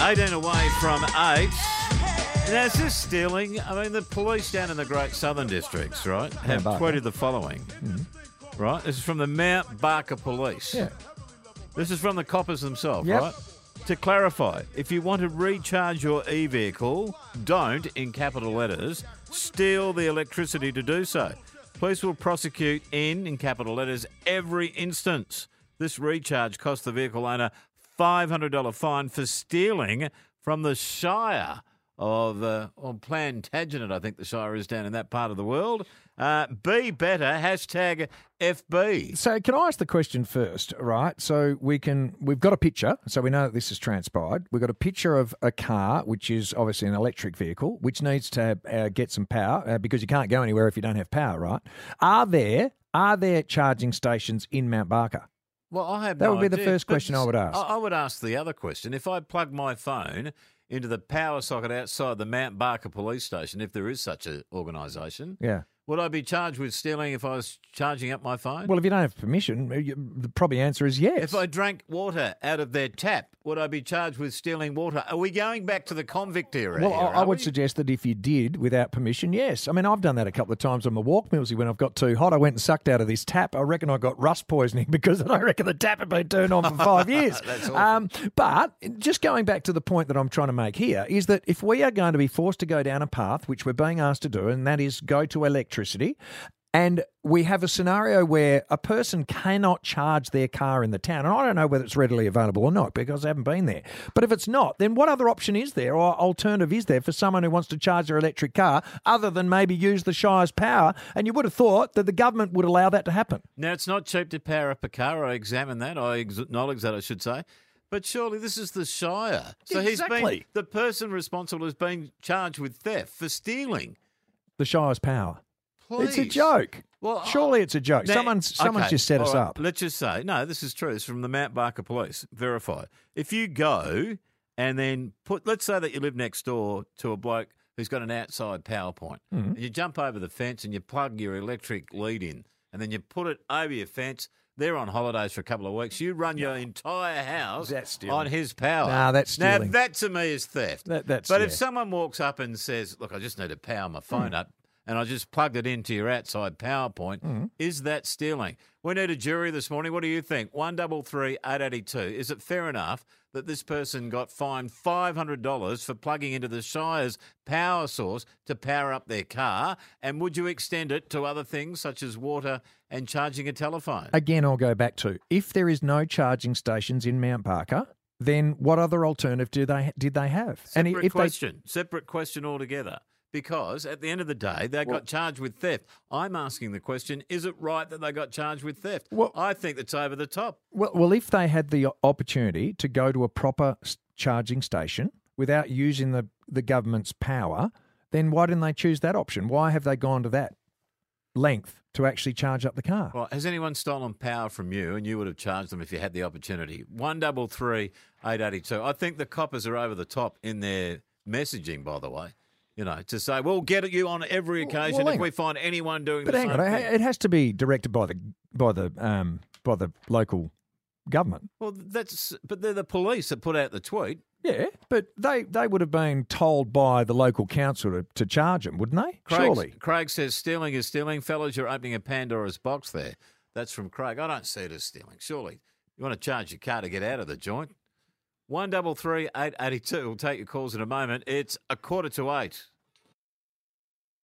18 away from 8. Now, is this stealing? I mean, the police down in the Great Southern Districts, right, have Barker. tweeted the following. Mm-hmm. Right? This is from the Mount Barker Police. Yeah. This is from the coppers themselves, Yep. right? To clarify, if you want to recharge your e vehicle, don't, in capital letters, steal the electricity to do so. Police will prosecute in, in capital letters, every instance. This recharge cost the vehicle owner $500 fine for stealing from the Shire of uh, Plantagenet, I think the Shire is down in that part of the world. Uh, be better, hashtag FB. So can I ask the question first, right? So we can we've got a picture, so we know that this has transpired. We've got a picture of a car, which is obviously an electric vehicle, which needs to uh, get some power uh, because you can't go anywhere if you don't have power, right? Are there are there charging stations in Mount Barker? Well, I have That no would be the idea, first but question I would ask. I, would ask the other question. If I plug my phone into the power socket outside the Mount Barker police station, if there is such an organisation, Yeah. would I be charged with stealing if I was charging up my phone? Well, if you don't have permission, you, the probably answer is yes. if I drank water out of their tap, would I be charged with stealing water? Are we going back to the convict era? Well, here, I, I would suggest that if you did without permission, yes. I mean, I've done that a couple of times on my walk, Millsy, when I've got too hot. I went and sucked out of this tap. I reckon I got rust poisoning because I reckon the tap had been turned on for five years. Um, but just going back to the point that I'm trying to make here is that if we are going to be forced to go down a path, which we're being asked to do, and that is go to electricity, and we have a scenario where a person cannot charge their car in the town. And I don't know whether it's readily available or not because I haven't been there. But if it's not, then what other option is there or alternative is there for someone who wants to charge their electric car other than maybe use the Shire's power? And you would have thought that the government would allow that to happen. Now, it's not cheap to power up a car. I examine that. I acknowledge that, I should say. But surely this is the Shire. So he's been the person responsible has been charged with theft for stealing. The Shire's power. It's a joke. Well, Surely it's a joke. Now- someone's someone's okay, just set us right, up. Let's just say, no, this is true. It's from the Mount Barker Police. Verify. If you go and then put, let's say that you live next door to a bloke who's got an outside power point, Mm-hmm. and you jump over the fence and you plug your electric lead in, and then you put it over your fence. They're on holidays for a couple of weeks. You run your entire house on his power. Nah, that's stealing. Now, that to me is theft. That- that's- but if someone walks up and says, Look, I just need to power my phone up and I just plugged it into your outside power point, Hmm. is that stealing? We need a jury this morning. What do you think? One double three eight eighty two. Is it fair enough that this person got fined five hundred dollars for plugging into the Shire's power source to power up their car? And would you extend it to other things such as water and charging a telephone? Again, I'll go back to if there is no charging stations in Mount Barker, then what other alternative do they did they have? Separate and if they question. Separate question altogether. Because at the end of the day, they got charged with theft. I'm asking the question: Is it right that they got charged with theft? Well- I think that's over the top. Well, well, if they had the opportunity to go to a proper charging station without using the, the government's power, then why didn't they choose that option? Why have they gone to that length to actually charge up the car? Well, has anyone stolen power from you, and you would have charged them if you had the opportunity? One double three eight eighty two. I think the coppers are over the top in their messaging. By the way, you know, to say we'll get at you on every occasion well, if we find anyone doing but hang on, thing. it has to be directed by the by the um, by the local government. Well, that's but they're the police that put out the tweet. Yeah, but they, they would have been told by the local council to, to charge them, wouldn't they? Craig, Surely. Craig says stealing is stealing. Fellas, you're opening a Pandora's box there. That's from Craig. I don't see it as stealing. Surely. You want to charge your car to get out of the joint? One double three eight eighty two. We'll take your calls in a moment. It's a quarter to eight.